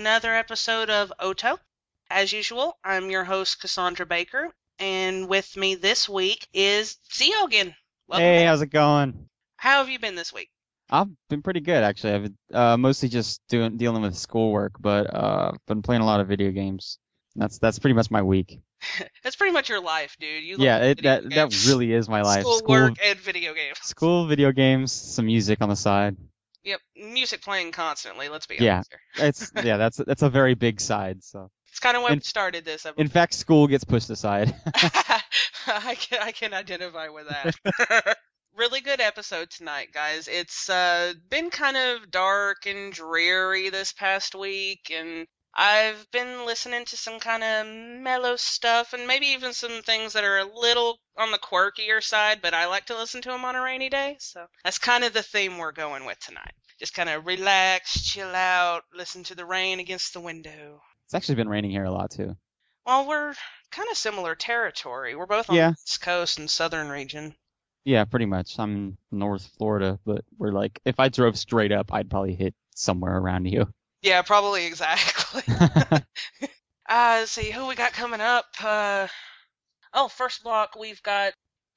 another episode of Oto. As usual, I'm your host Cassandra Baker, and with me this week is Ziogen. Welcome Hey, back. how's it going? How have you been this week? I've been pretty good actually. I've uh, mostly just doing dealing with schoolwork, but uh, been playing a lot of video games. That's that's pretty much my week. That's pretty much your life, dude. You Yeah, it, that that really is my life. Schoolwork School, and video games. school, video games, some music on the side. Yep, music playing constantly. Let's be Yeah. honest here. It's yeah, that's that's a very big side. So It's kind of what In- started this. in fact, school gets pushed aside. I can I can identify with that. really good episode tonight, guys. It's uh, been kind of dark and dreary this past week, and I've been listening to some kind of mellow stuff, and maybe even some things that are a little on the quirkier side. But I like to listen to them on a rainy day, so that's kind of the theme we're going with tonight. Just kind of relax, chill out, listen to the rain against the window. it's actually been raining here a lot too. Well, we're kind of similar territory. We're both on Yeah. the East Coast and Southern region. Yeah, pretty much. I'm in North Florida, but we're like, if I drove straight up, I'd probably hit somewhere around you. Yeah, probably exactly. uh, let's see who we got coming up. Uh, oh, first block we've got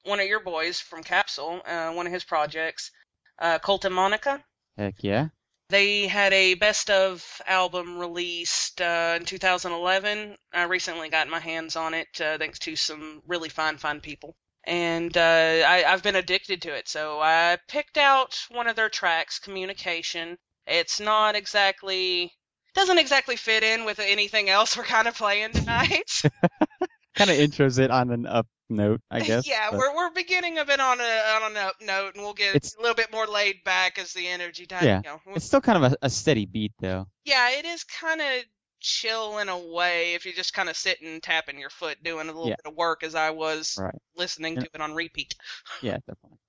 one of your boys from Capsule, uh, one of his projects, uh, COLTEMONIKHA. Heck yeah. They had a best of album released uh, in 2011. I recently got my hands on it uh, thanks to some really fine, fine people. And uh, I, I've been addicted to it. So I picked out one of their tracks, Communication. It's not exactly, doesn't exactly fit in with anything else we're kind of playing tonight. Kind of intros it on an up note, I guess. yeah, but- we're we're beginning of it on a on an up note, and we'll get It's- a little bit more laid back as the energy time. Yeah, You know, It's still kind of a, a steady beat though. Yeah, it is kind of chill in a way if you're just kind of sitting tapping your foot doing a little Yeah. bit of work as I was Right. listening Yeah. to it on repeat. Yeah, definitely.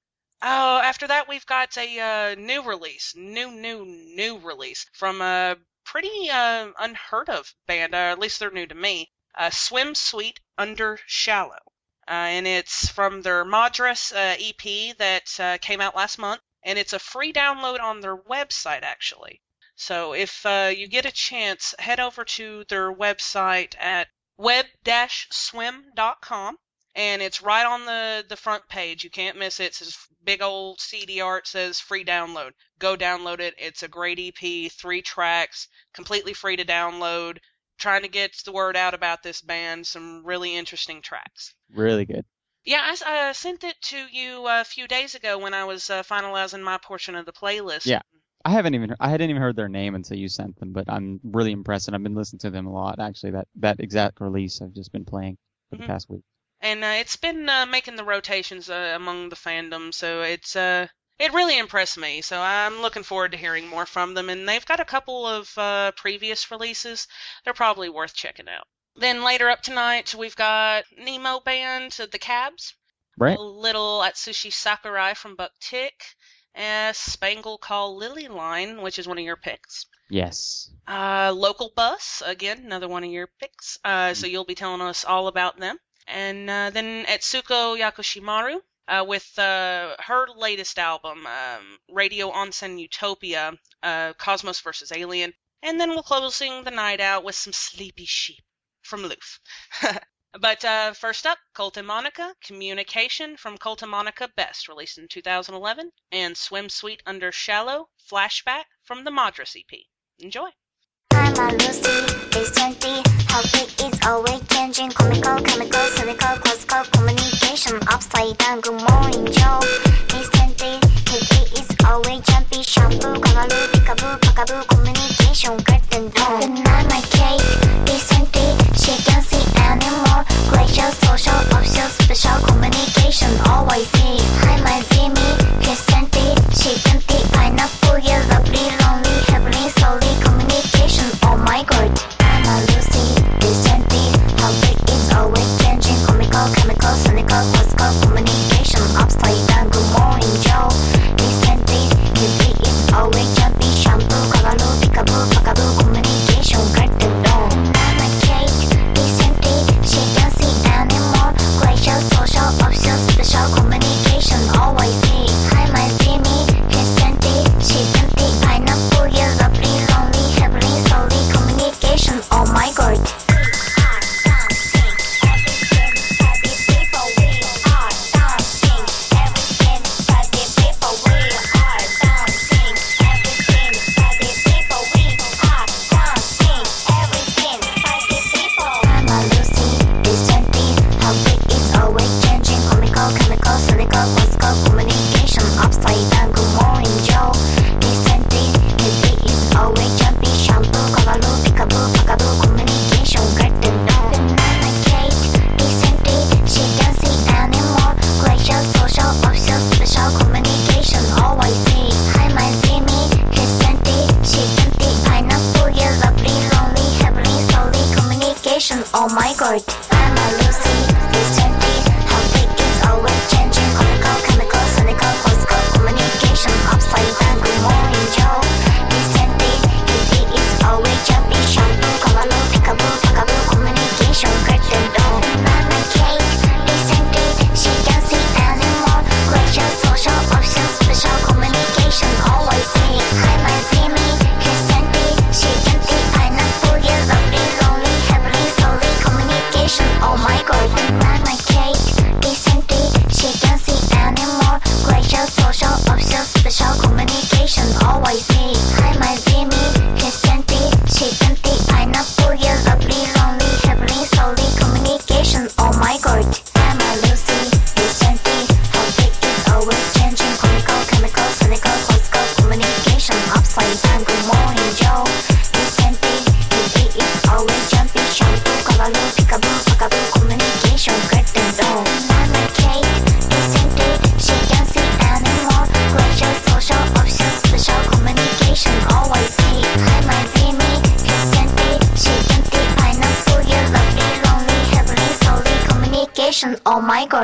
Oh, after that we've got a uh, new release, new new new release from a pretty uh, unheard of band, uh, at least they're new to me. Uh, Swim Sweet Under Shallow. Uh, and it's from their Madras uh, EP that came out last month, and it's a free download on their website actually. So if you get a chance, head over to their website at web-swim.com, and it's right on the the front page. You can't miss it. It says big old CD art says free download. Go download it. It's a great EP, three tracks, completely free to download. Trying to get the word out about this band. Some really interesting tracks. Really good. Yeah, I sent it to you a few days ago when I was uh, finalizing my portion of the playlist. Yeah. I haven't even I hadn't even heard their name until you sent them, but I'm really impressed and I've been listening to them a lot actually. That that exact release I've just been playing for the Mhm. past week. And uh, it's been uh, making the rotations uh, among the fandom, so it's uh, it really impressed me. So I'm looking forward to hearing more from them, and they've got a couple of uh, previous releases. They're probably worth checking out. Then later up tonight, we've got Nemo Band, uh, the Cabs, Right? a little Atsushi Sakurai from Buck Tick, and Spangle Call Lilli Line, which is one of your picks. Yes. Uh, local bus again, another one of your picks. Uh, so you'll be telling us all about them. And uh, then Etsuko Yakushimaru uh, with uh, her latest album, um, Radio Onsen Eutopia, uh, Cosmos vs. Alien. And then we'll closing the night out with some Sleepy Sheep from Lööf. but uh, first up, COLTEMONIKHA, Communication from COLTEMONIKHA Best, released in 2011, and Swim Sweet Under Shallow, Flashback from the Madras EP. Enjoy! Lucy, is 20. How big is always changing. Comical, chemical, cynical, classical communication. Upside down, good morning, Joe. 20. Hit is always jumpy. Shampoo, kagaru, peekaboo, pakaboo, communication. Curtain door. Good night, my cake. 20. She can see anymore. Glacial, social, official, special communication. Always see. Hi, my Zimmy. 20. She can be pineapple, yeah, lovely, lonely, heavenly, slowly communication. Oh my god,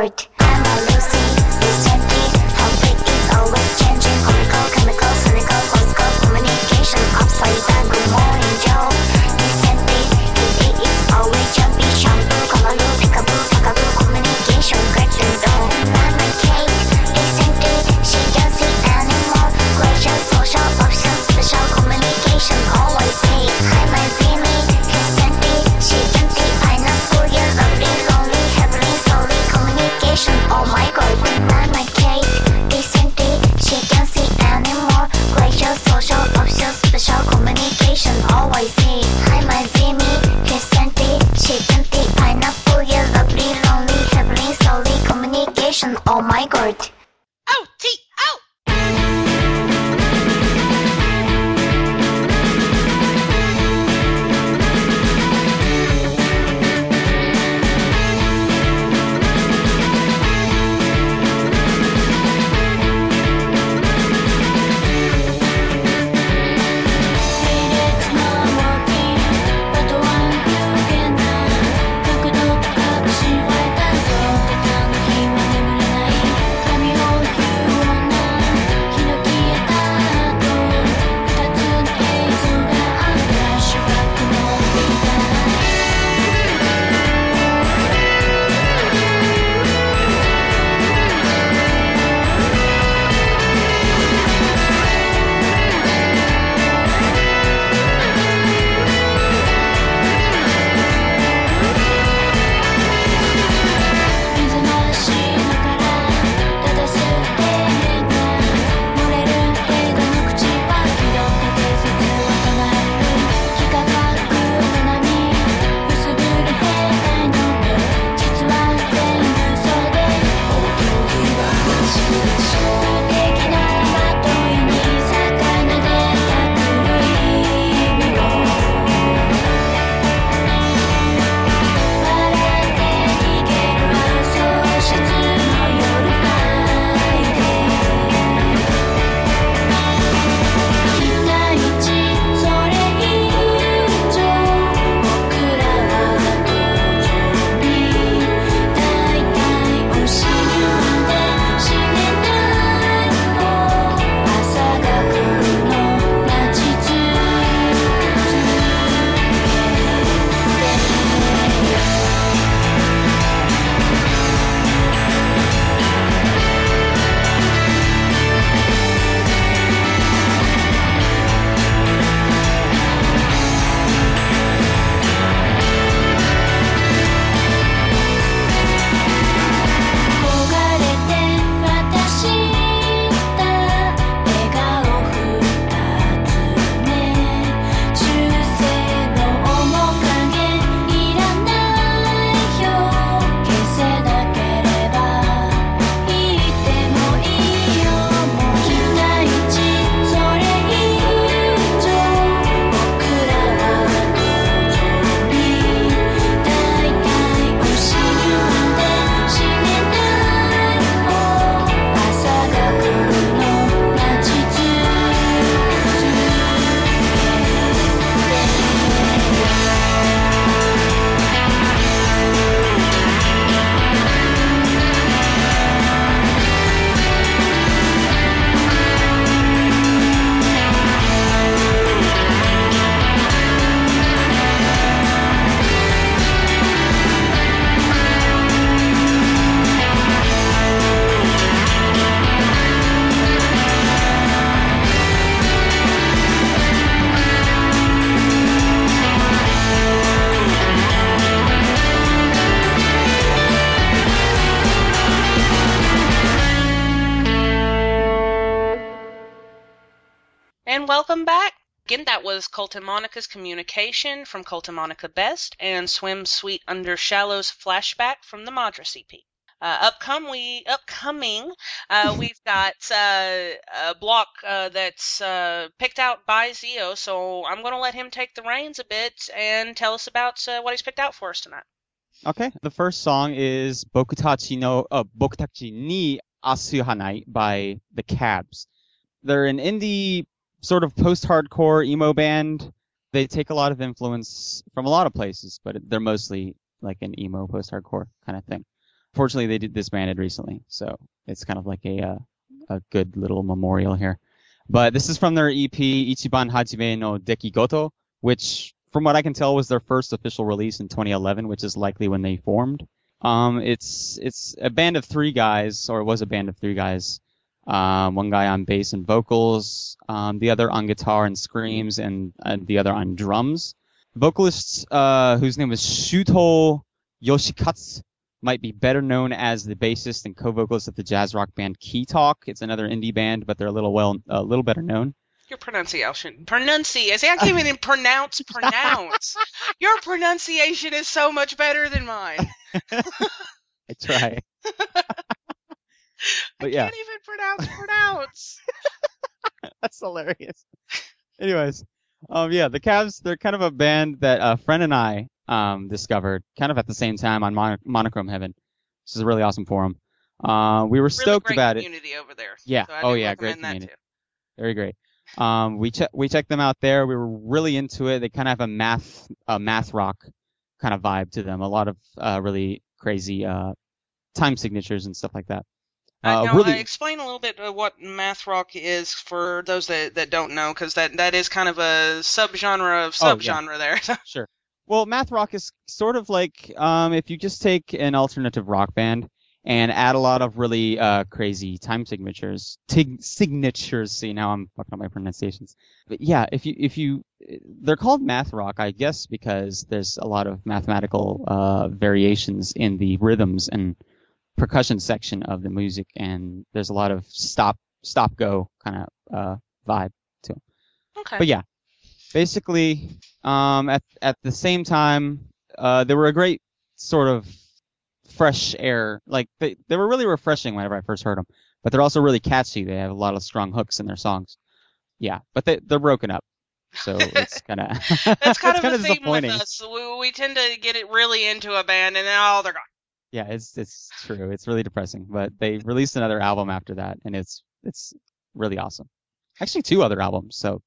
Oh COLTEMONIKHA's Communication from COLTEMONIKHA Best and Swim Sweet Under Shallows Flashback from the Madras EP. Uh, we, upcoming, uh, we've got uh, a block uh, that's uh, picked out by Zio, so I'm going to let him take the reins a bit and tell us about uh, what he's picked out for us tonight. Okay, the first song is Bokutachi no uh, Bokutachi ni Asu Hanai by the Cabs. They're an indie sort of post-hardcore emo band. They take a lot of influence from a lot of places, but they're mostly like an emo post-hardcore kind of thing. Fortunately, they did disbanded recently, so it's kind of like a uh, a good little memorial here. But this is from their EP Ichiban Hajime no Dekigoto, which from what I can tell was their first official release in 2011, which is likely when they formed. Um, it's it's a band of three guys, or it was a band of three guys. Um, one guy on bass and vocals, um, the other on guitar and screams, and, and the other on drums. Vocalist, uh, whose name was Shuto Yoshikatsu, might be better known as the bassist and co-vocalist of the jazz rock band KEYTALK. It's another indie band, but they're a little well, a little better known. Your pronunciation, pronunciation. I can't even pronounce pronounce. Your pronunciation is so much better than mine. I try. I But yeah. can't even pronounce pronounce. That's hilarious. Anyways, um, yeah, the Cabs, they're kind of a band that a friend and I um, discovered kind of at the same time on Mon- Monochrome Heaven. This is a really awesome forum. Uh, we were really stoked about it. community over there. Yeah. So Oh, yeah, great community. too. Very great. Um, we che- we checked them out there. We were really into it. They kind of have a math a math rock kind of vibe to them. A lot of uh, really crazy uh, time signatures and stuff like that. Uh, Uh, now, really, uh, explain a little bit of what math rock is for those that, that don't know, because that, that is kind of a subgenre of Oh, yeah. subgenre there. Sure. Well, math rock is sort of like um, if you just take an alternative rock band and add a lot of really uh, crazy time signatures. Tig- signatures. See, now I'm fucking up my pronunciations. But yeah, if you if you they're called math rock, I guess, because there's a lot of mathematical uh, variations in the rhythms and percussion section of the music, and there's a lot of stop stop go kind of uh, vibe. okay. But yeah, basically, um, at at the same time, uh, they were a great sort of fresh air. Like they they were really refreshing whenever I first heard them. But they're also really catchy. They have a lot of strong hooks in their songs. Yeah, but they they're broken up, so it's kind of That's kind of a theme with us. We, we tend to get it really into a band, and then oh, they're gone. Yeah, it's it's true. It's really depressing. But they released another album after that, and it's it's really awesome. Actually, two other albums. So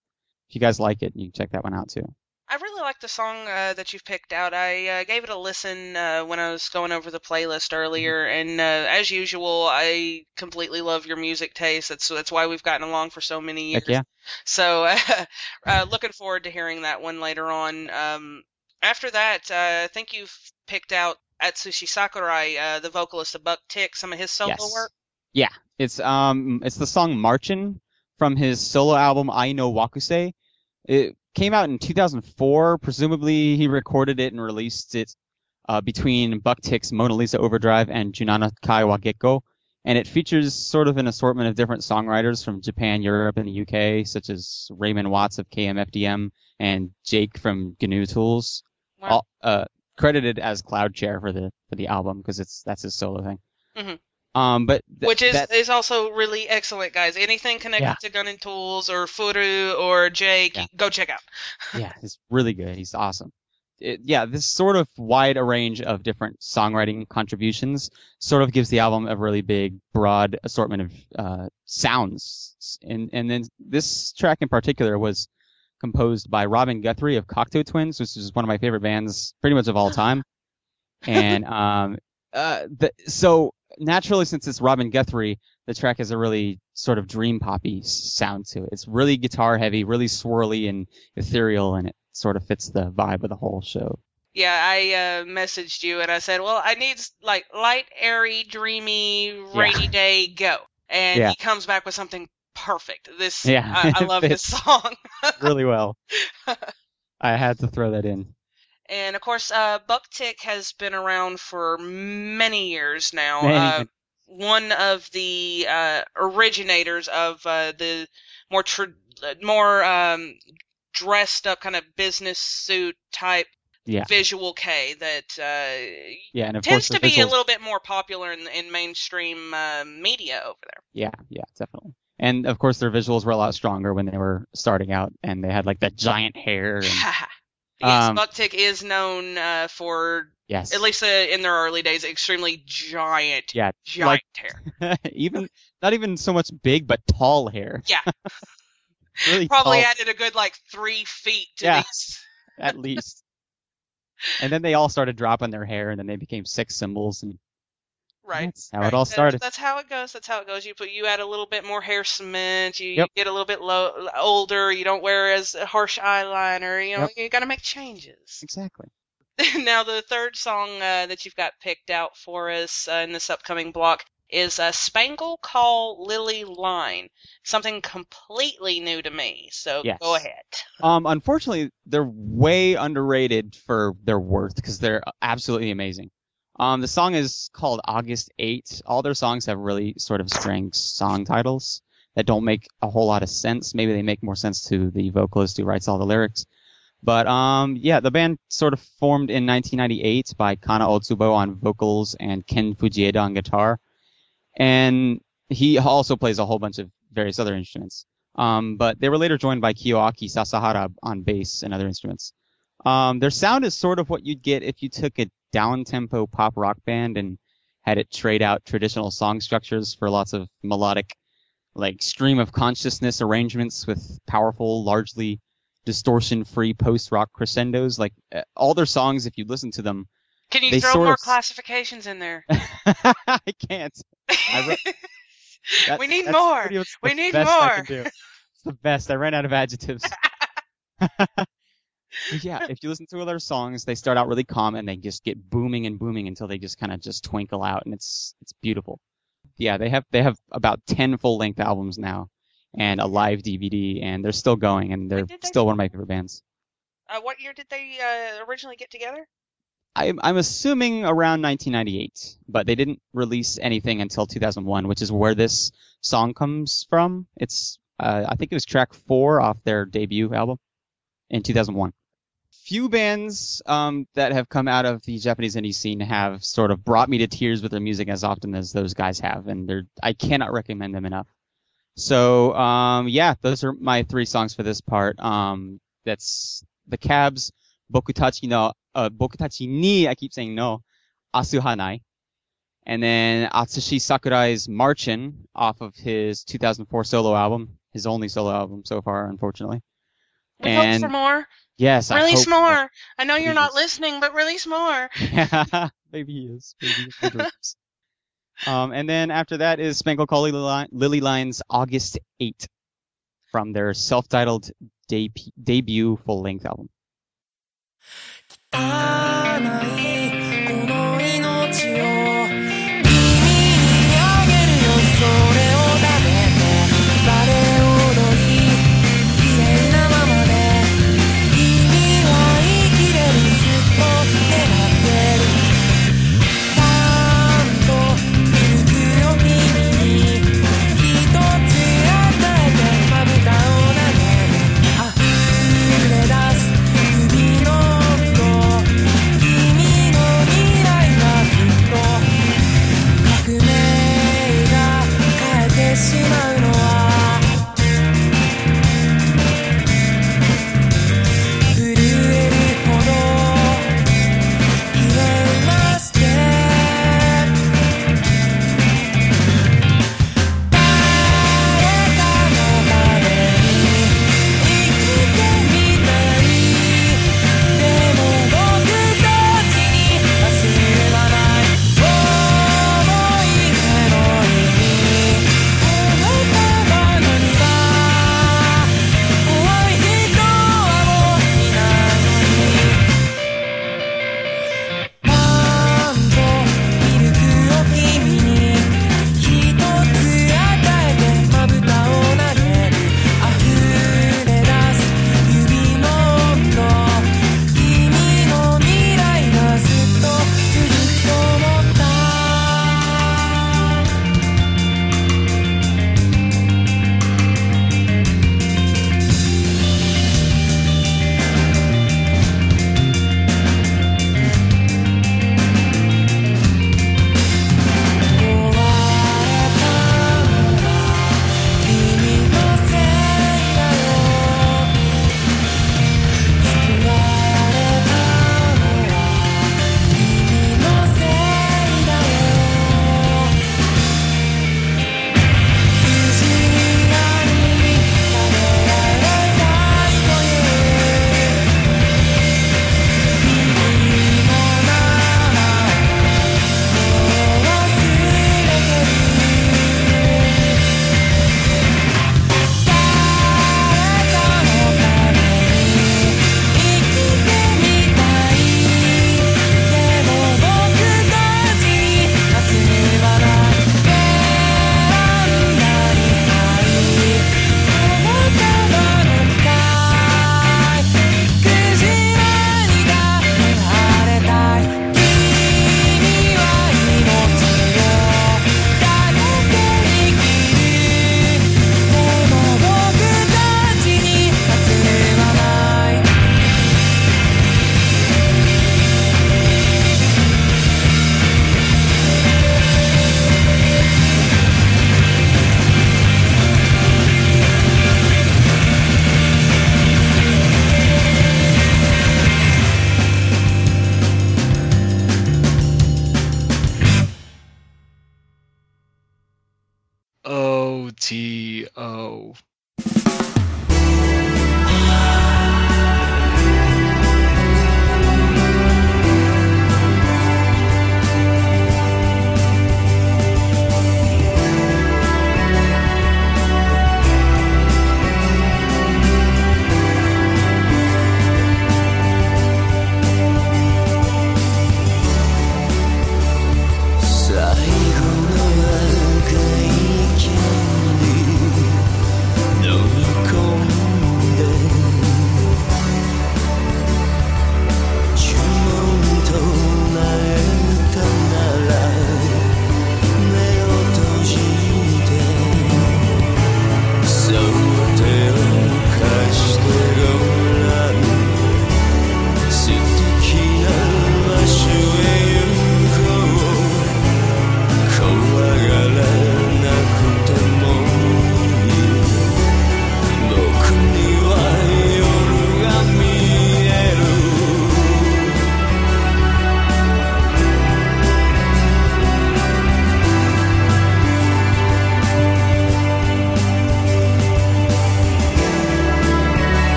if you guys like it, you can check that one out too. I really like the song uh, that you've picked out. I uh, gave it a listen uh, when I was going over the playlist earlier, and uh, as usual, I completely love your music taste. That's that's why we've gotten along for so many years. Heck yeah. So, uh, looking forward to hearing that one later on. Um, after that, uh, I think you've picked out Atsushi Sakurai, uh, the vocalist of Buck Tick, some of his solo Yes. work. Yeah, it's um it's the song Marchin from his solo album Ai no Wakusei. It came out in 2004. Presumably he recorded it and released it uh, between Buck Tick's Mona Lisa Overdrive and Junana Kai Wagekko. And it features sort of an assortment of different songwriters from Japan, Europe, and the UK, such as Raymond Watts of KMFDM and Jake from GUNIW TOOLS. Wow. All, uh, credited as Cloud Chair for the for the album because it's that's his solo thing. Mhm. Um, but th- Which is, that- is also really excellent, guys. Anything connected Yeah. to GUNIW TOOLS or Furu or Jake, Yeah. go check out. yeah, he's really good. He's awesome. It, yeah, this sort of wide range of different songwriting contributions sort of gives the album a really big, broad assortment of uh, sounds. And and then this track in particular was composed by Robin Guthrie of Cocteau Twins, which is one of my favorite bands, pretty much of all time. and um, uh, the, so naturally, since it's Robin Guthrie, the track has a really sort of dream poppy sound to it. It's really guitar heavy, really swirly and ethereal, and it sort of fits the vibe of the whole show. Yeah, I uh, messaged you and I said, well, I need like light, airy, dreamy, rainy day, go. And Yeah. he comes back with something perfect. This, Yeah, I, I love this song. really well. I had to throw that in. And of course, uh, Buck Tick has been around for many years now. Many, uh, one of the uh, originators of uh, the more tra- uh, more um, dressed up kind of business suit type Yeah. visual kei that uh, Yeah, and tends to be a little bit more popular in, in mainstream uh, media over there. Yeah, yeah, definitely. And of course their visuals were a lot stronger when they were starting out, and they had like that giant hair. And, yes, Um, Bucktick is known uh, for yes, at least uh, in their early days extremely giant, Yeah, giant like- hair. even not even so much big, but tall hair. Yeah. really Probably tall, added a good like three feet to Yeah. these. at least. And then they all started dropping their hair, and then they became sex symbols, and Right. that's how right. it all started. That's how it goes. That's how it goes. You put you add a little bit more hair cement. You, Yep. you get a little bit low, older. You don't wear as harsh eyeliner. You know, you got to make changes. Exactly. now the third song uh, that you've got picked out for us uh, in this upcoming block is uh, Spangle Call Lilli Line, something completely new to me. So Yes. go ahead. Um, unfortunately, they're way underrated for their worth because they're absolutely amazing. Um, the song is called August 8. All their songs have really sort of strange song titles that don't make a whole lot of sense. Maybe they make more sense to the vocalist who writes all the lyrics. But um, yeah, the band sort of formed in 1998 by Kana Otsubo on vocals and Ken Fujieda on guitar, and he also plays a whole bunch of various other instruments. Um, but they were later joined by Kiyoaki Sasahara on bass and other instruments. Um, their sound is sort of what you'd get if you took a down-tempo pop rock band and had it trade out traditional song structures for lots of melodic, like stream of consciousness arrangements with powerful, largely distortion-free post-rock crescendos. Like uh, all their songs, if you listen to them, Can you throw more of- classifications in there? I can't. I re- we need more. We need more. It's the best. I ran out of adjectives. But yeah, if you listen to their songs, they start out really calm and they just get booming and booming until they just kind of just twinkle out, and it's it's beautiful. Yeah, they have they have about ten full length albums now, and a live DVD, and they're still going, and they're they still one of my favorite bands. Uh, what year did they uh, originally get together? I'm I'm assuming around 1998, but they didn't release anything until 2001, which is where this song comes from. It's uh, I think it was track four off their debut album in 2001. Few bands um, that have come out of the Japanese indie scene have sort of brought me to tears with their music as often as those guys have, and they're I cannot recommend them enough. So um, yeah, those are my three songs for this part. Um, that's the Cabs, Bokutachi no uh, Bokutachi ni, I keep saying no, Asuhanai. And then Atsushi Sakurai's Marchin off of his 2004 solo album, his only solo album so far, unfortunately. We And- hope for more. Yes, I Release hope more. I know you're not listening, but release more. Yeah, maybe he is. Maybe he's my dreams. Um, and then after that is Spangle Call Lilli, Lilli Line's August 8 from their self-titled de- debut full-length album.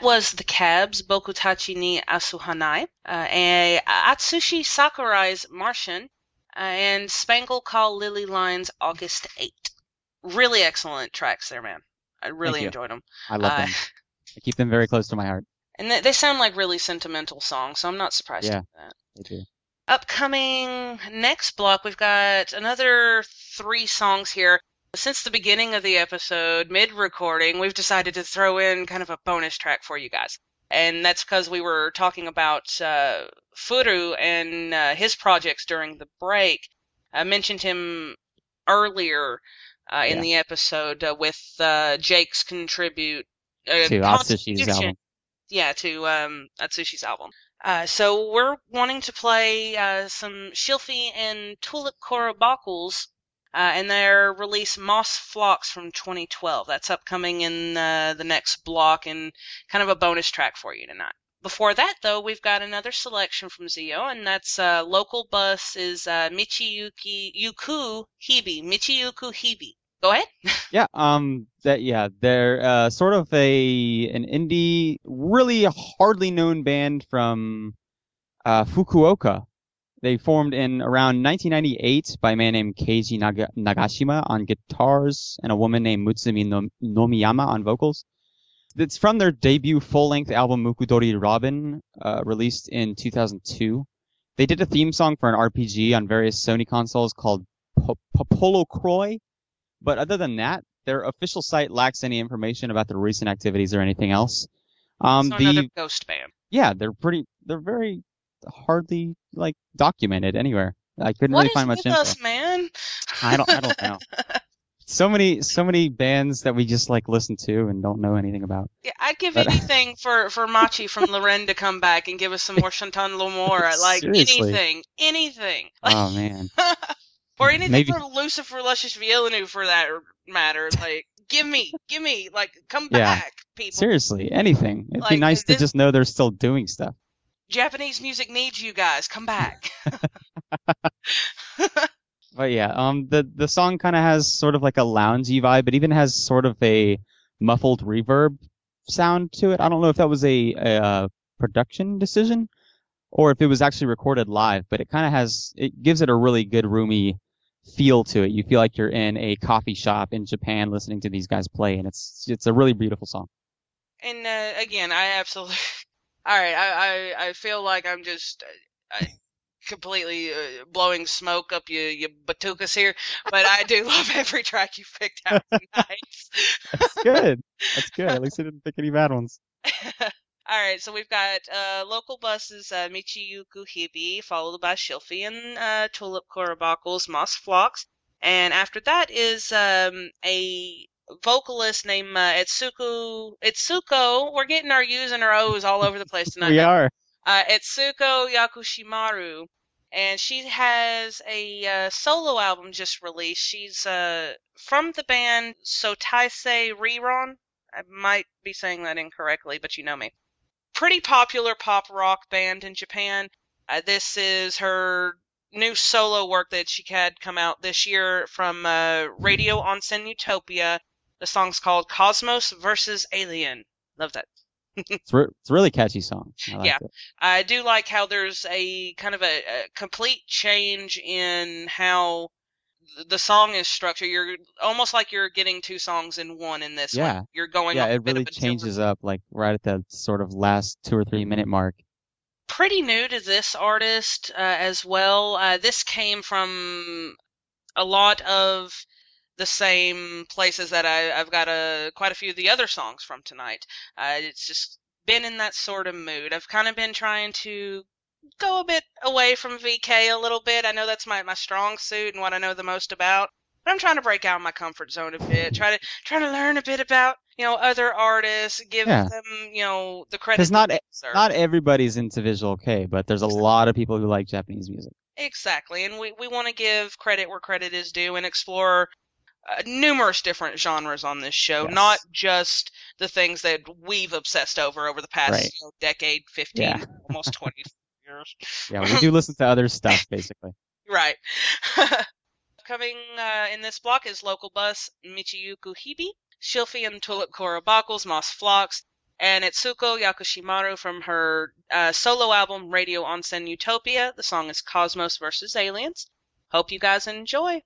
That was the Cabs, Bokutachi ni Asuhanai, uh, and Atsushi Sakurai's Martian, uh, and Spangle Call Lilli Line's August 8. Really excellent tracks there, man. I really enjoyed them. I love Uh, them. I keep them very close to my heart. And they, they sound like really sentimental songs, so I'm not surprised Yeah. at that. They do. Upcoming next block, we've got another three songs here. Since the beginning of the episode, mid recording, we've decided to throw in kind of a bonus track for you guys. And that's because we were talking about uh, Furu and uh, his projects during the break. I mentioned him earlier uh, in Yeah. the episode uh, with uh, Jake's contribute uh, To Atsushi's album. yeah, to um, Atsushi's album. Uh, so we're wanting to play uh, some Shilfee and Tulipcorobockles uh, and their release Moss Flocks from 2012. That's upcoming in uh, the next block and kind of a bonus track for you tonight. Before that, though, we've got another selection from Xio, and that's uh, local bus is uh, Michiyuki Yuku Hibi. Michiyuku Hibi. Go ahead. Yeah, um, that yeah, they're uh, sort of a an indie, really hardly known band from uh, Fukuoka. They formed in around 1998 by a man named Keiji Naga- Nagashima on guitars and a woman named Mutsumi no- Nomiyama on vocals. It's from their debut full-length album Mukudori Robin, uh, released in 2002. They did a theme song for an RPG on various Sony consoles called Po- PoPoLoCrois. But other than that, their official site lacks any information about their recent activities or anything else. Um, so the ghost band. yeah, they're pretty, they're very hardly like documented anywhere. I couldn't What really find much with info. us, man? I don't, I don't know. So many, so many bands that we just like listen to and don't know anything about. Yeah, I'd give But- anything for for Machi from Loren to come back and give us some more Chantan Lomora. Like Seriously. anything, anything, Oh man, or anything Maybe- from Lucifer Luscious Violenoue for that matter. Like, give me, give me, like, come Yeah. back, people. seriously, anything. It'd be Like, nice to just know they're still doing stuff. Japanese music needs you guys. Come back. But yeah, um, the the song kind of has sort of like a loungy vibe. It even has sort of a muffled reverb sound to it. I don't know if that was a, a uh, production decision or if it was actually recorded live, but it kind of has it gives it a really good roomy feel to it. You feel like you're in a coffee shop in Japan listening to these guys play, and it's it's a really beautiful song. And uh, again, I absolutely. All right, I, I I feel like I'm just uh, I, completely uh, blowing smoke up your your batukas here, but I do love every track you picked out tonight. That's good. That's good. At least I didn't pick any bad ones. All right, so we've got uh, local buses, uh, Michiyuku Hibi, followed by Shilfee and uh, Tulipcorobockles, Moss Flocks, and after that is um, a vocalist named uh, Etsuko. Etsuko, we're getting our U's and our O's all over the place tonight. we are. uh, Etsuko Yakushimaru, and she has a uh, solo album just released. She's uh, from the band Soutaiseiriron. I might be saying that incorrectly, but you know me. Pretty popular pop rock band in Japan. Uh, this is her new solo work that she had come out this year from uh, Radio Onsen Eutopia. The song's called Cosmos versus Alien. Love that. It's, re- it's a really catchy song. I like Yeah. it. I do like how there's a kind of a, a complete change in how the song is structured. You're almost like you're getting two songs in one in this Yeah. one. You're going Yeah, it really a different- changes up like right at the sort of last two or three minute mark. Pretty new to this artist uh, as well. Uh, this came from a lot of the same places that I, I've got a quite a few of the other songs from tonight. Uh, it's just been in that sort of mood. I've kind of been trying to go a bit away from VK a little bit. I know that's my, my strong suit and what I know the most about. But I'm trying to break out of my comfort zone a bit. Try to try to learn a bit about you know other artists. Give Yeah. them you know the credit. 'Cause that not. Not everybody's into visual kei, but there's a lot of people who like Japanese music. Exactly, and we, we want to give credit where credit is due and explore uh, numerous different genres on this show, yes. not just the things that we've obsessed over over the past right. you know, decade, 15, yeah. almost 20 years. Yeah, we do listen to other stuff, basically. right. Coming uh, in this block is Local Bus, Michiyuku Hibi, Shilfee and Tulipcorobockles, Moss Flocks, and Itsuko Yakushimaru from her uh, solo album Radio Onsen Eutopia. The song is Cosmos versus Aliens. Hope you guys enjoy.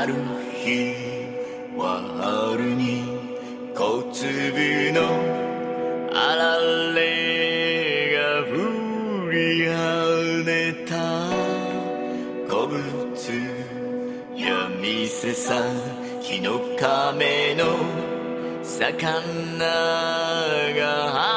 ある日は春に小粒のあられが降り跳ねた。古物や店さ日の亀の魚が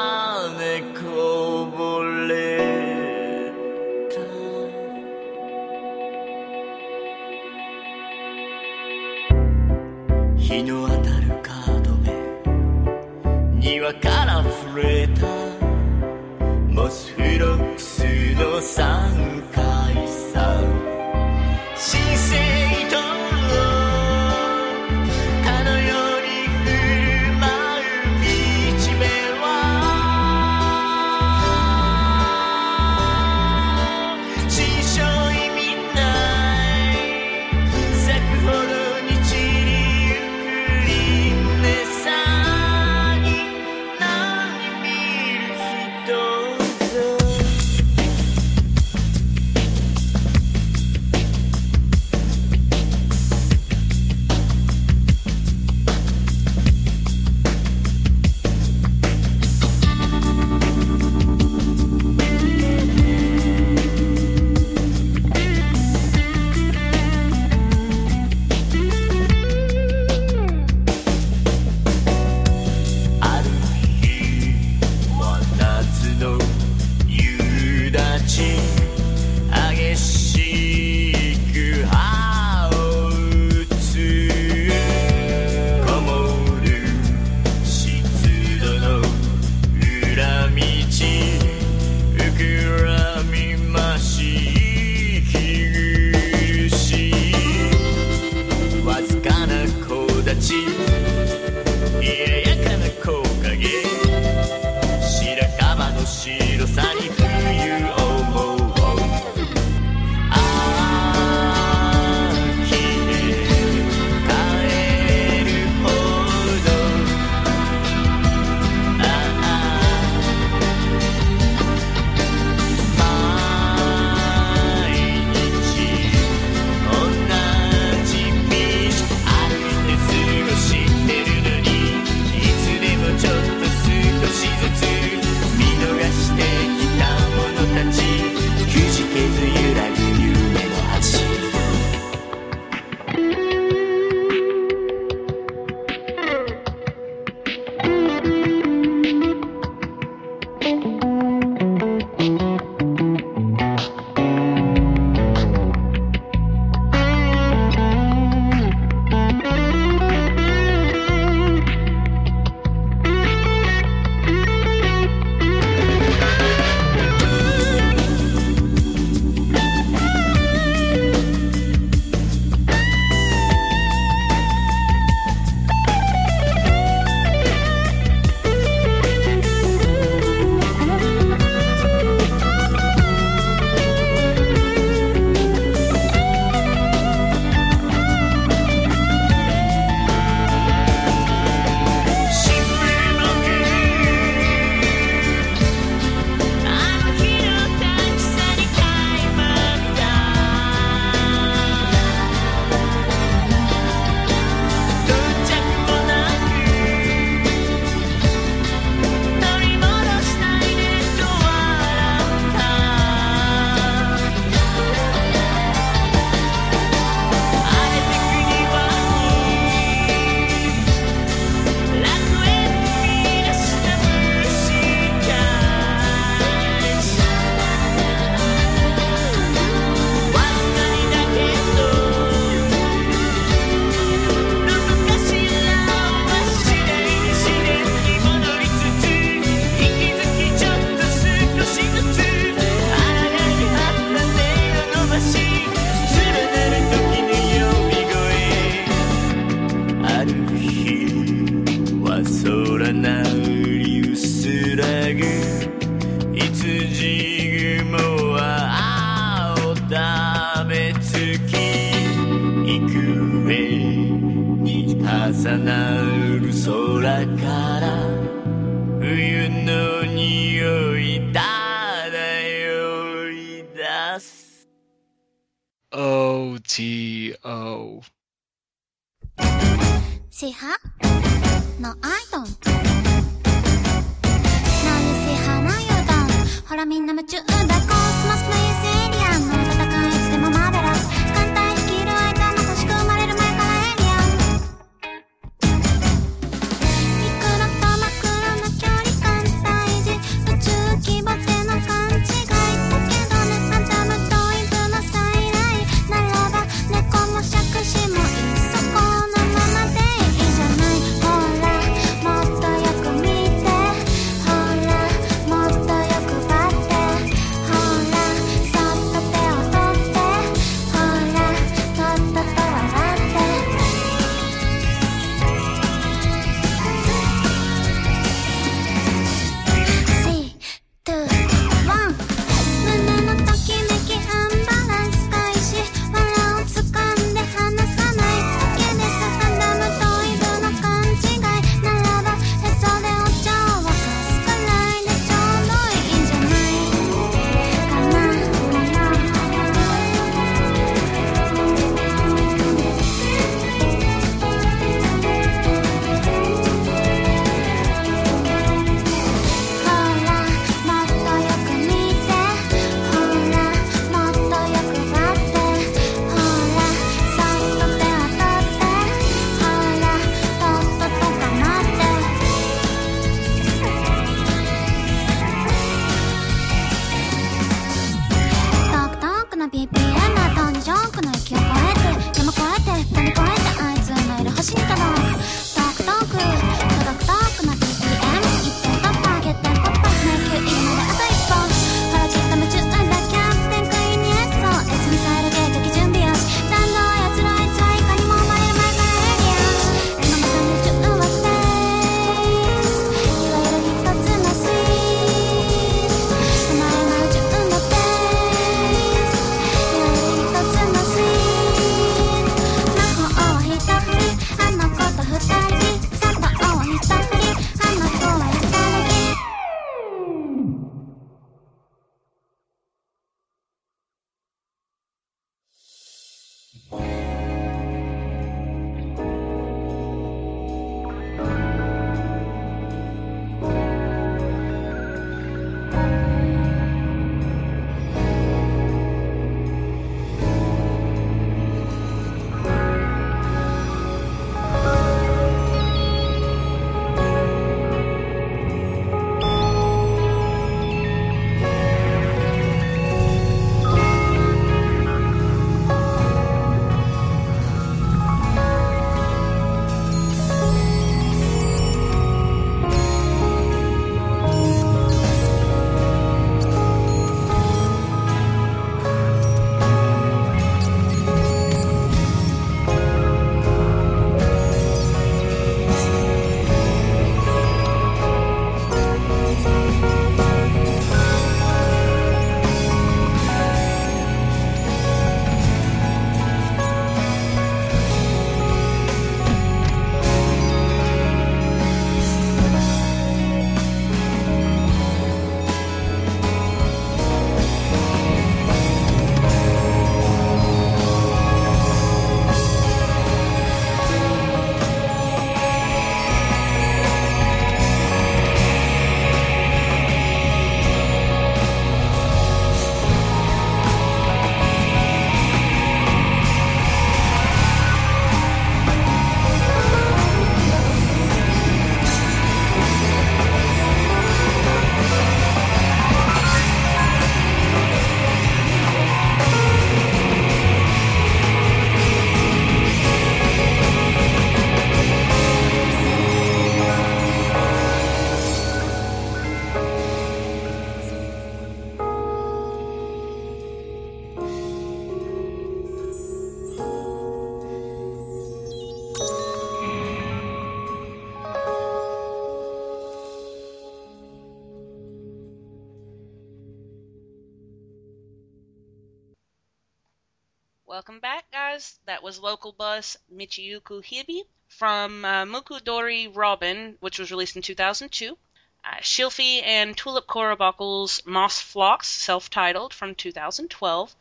guys. That was local bus Michiyuku Hibi from uh, Mukudori Robin, which was released in 2002. Uh, Shilfee and Tulipcorobockles' Moss Flocks, self-titled from 2012,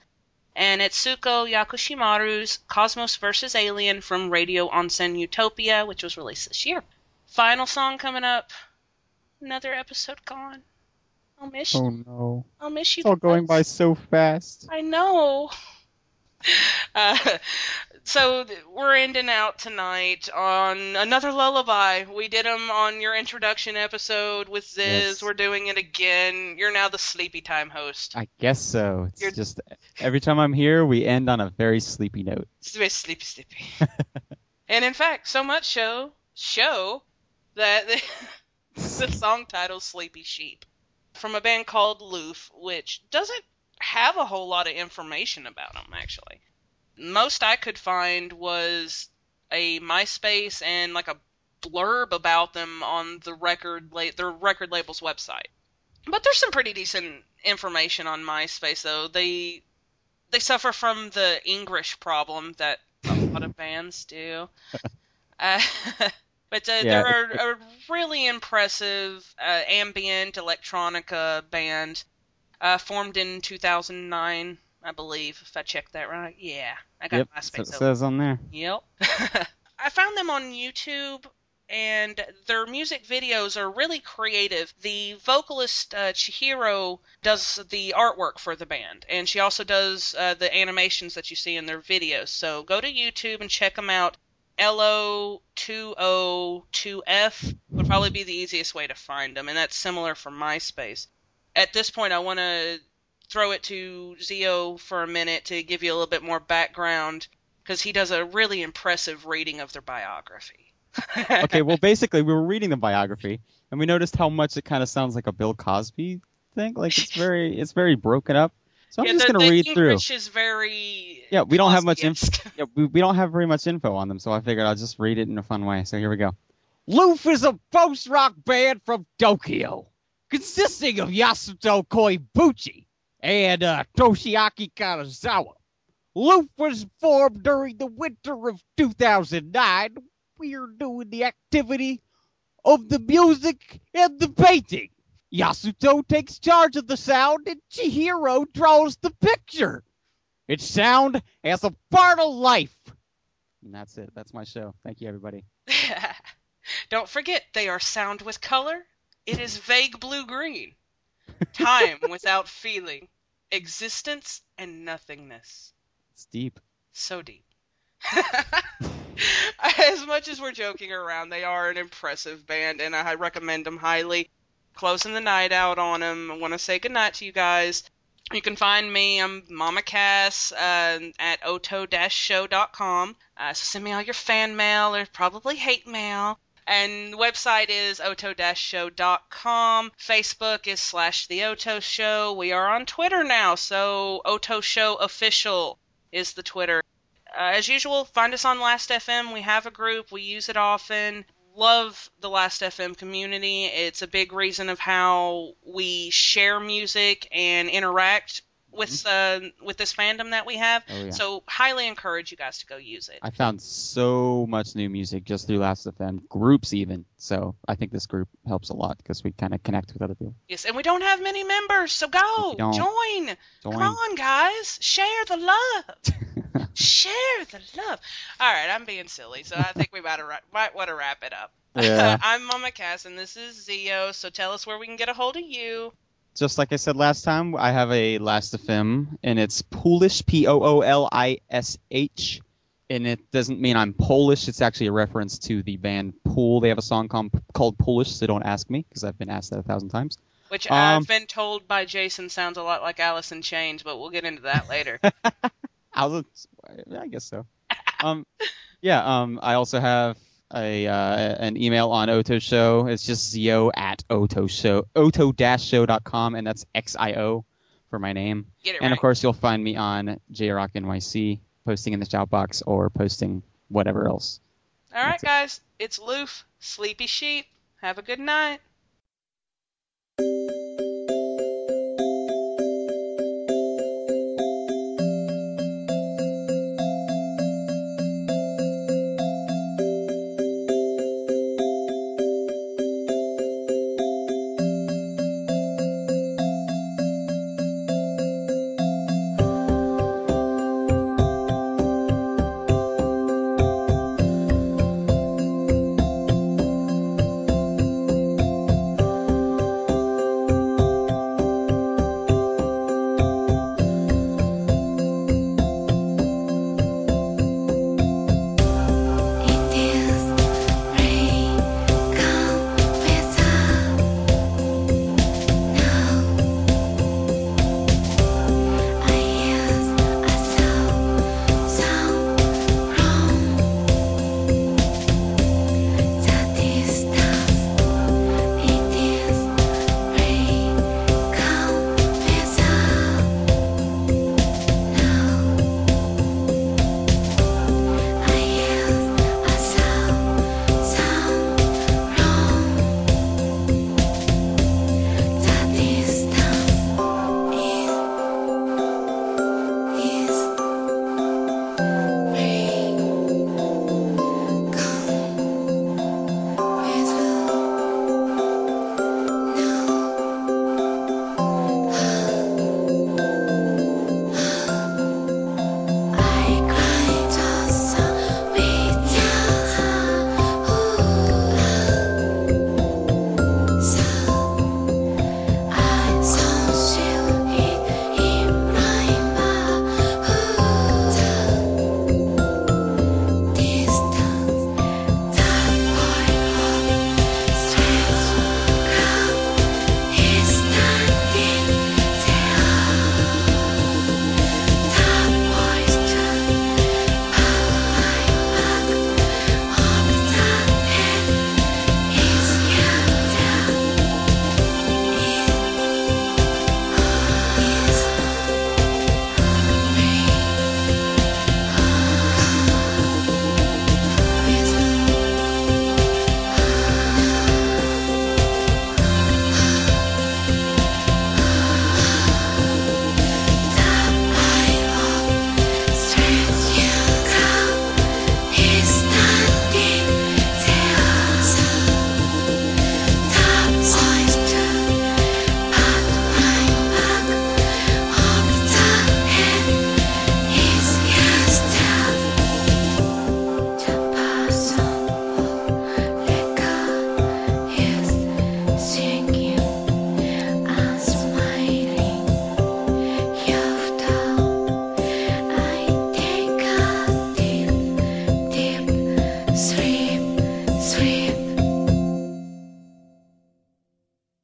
and Etsuko Yakushimaru's Cosmos vs. Alien from Radio Onsen Eutopia, which was released this year. Final song coming up. Another episode gone. I'll miss Oh no. I'll miss you. It's all going by so fast. I know. Uh, so we're ending out tonight on another lullaby. We did them on your introduction episode with Ziz. Yes. We're doing it again. You're now the sleepy time host. I guess so. It's You're- just every time I'm here, we end on a very sleepy note. It's very sleepy, sleepy. and in fact, so much show show that the, the song title "Sleepy Sheep" from a band called Lööf, which doesn't have a whole lot of information about them actually. Most I could find was a MySpace and like a blurb about them on the record la- their record label's website. But there's some pretty decent information on MySpace though. They they suffer from the English problem that a lot of bands do. Uh, but uh, Yeah, they're a, a really impressive uh, ambient electronica band uh, formed in 2009, I believe, if I checked that right. Yeah, I got Yep, MySpace it says on there. Yep. I found them on YouTube, and their music videos are really creative. The vocalist uh, Chihiro does the artwork for the band, and she also does uh, the animations that you see in their videos. So go to YouTube and check them out. LO202F would probably be the easiest way to find them, and that's similar for MySpace. At this point, I want to throw it to Xio for a minute to give you a little bit more background because he does a really impressive reading of their biography. Okay, well, basically, we were reading the biography, and we noticed how much it kind of sounds like a Bill Cosby thing. Like it's very, it's very broken up. So I'm yeah, just gonna the read through. English is very Yeah, we don't have much info. Yeah, we, we don't have very much info on them, so I figured I'll just read it in a fun way. So here we go. Lööf is a post-rock band from Tokyo, consisting of Yasuto Koibuchi and uh, Toshiaki Kanazawa. Lööf was formed during the winter of 2009. We are doing the activity of the music and the painting. Yasuto takes charge of the sound, and Chihiro draws the picture. Its sound as a part of life. And that's it. That's my show. Thank you, everybody. Don't forget, they are sound with color. It is vague blue green. Time without feeling. Existence and nothingness. It's deep. So deep. as much as we're joking around, they are an impressive band, and I recommend them highly. Closing the night out on them. I want to say goodnight to you guys. You can find me. I'm Mama Cass uh, at oto-show.com. Uh, so send me all your fan mail or probably hate mail. And website is oto-show.com. Facebook is slash the Oto Show. We are on Twitter now, so Oto Show Official is the Twitter. Uh, as usual, find us on Last.fm. We have a group. We use it often. Love the Last.fm community. It's a big reason of how we share music and interact with uh, with this fandom that we have. Oh, yeah. So highly encourage you guys to go use it. I found so much new music just through Last.fm, groups even. So I think this group helps a lot because we kind of connect with other people. Yes, and we don't have many members, so go join. Join. Come on, guys, share the love. share the love. All right, I'm being silly, so I think we might, ra- might want to wrap it up. Yeah. I'm Mama Cass, and this is Xio. So tell us where we can get a hold of you. Just like I said last time, I have a Last Last.fm, and it's Polish, P O O L I S H. And it doesn't mean I'm Polish. It's actually a reference to the band Pool. They have a song called, called Polish, so don't ask me because I've been asked that a thousand times. Which Um, I've been told by Jason sounds a lot like Alice in Chains, but we'll get into that later. I was, I guess so. Um, yeah. Um, I also have a uh, an email on Oto Show. It's just zio at Oto Show Oto dash show dot com, and that's X I O for my name. Get it and right. of course, you'll find me on JRock NYC, posting in the shout box or posting whatever else. All right, that's guys, it. it's Lööf, Sleepy Sheep. Have a good night.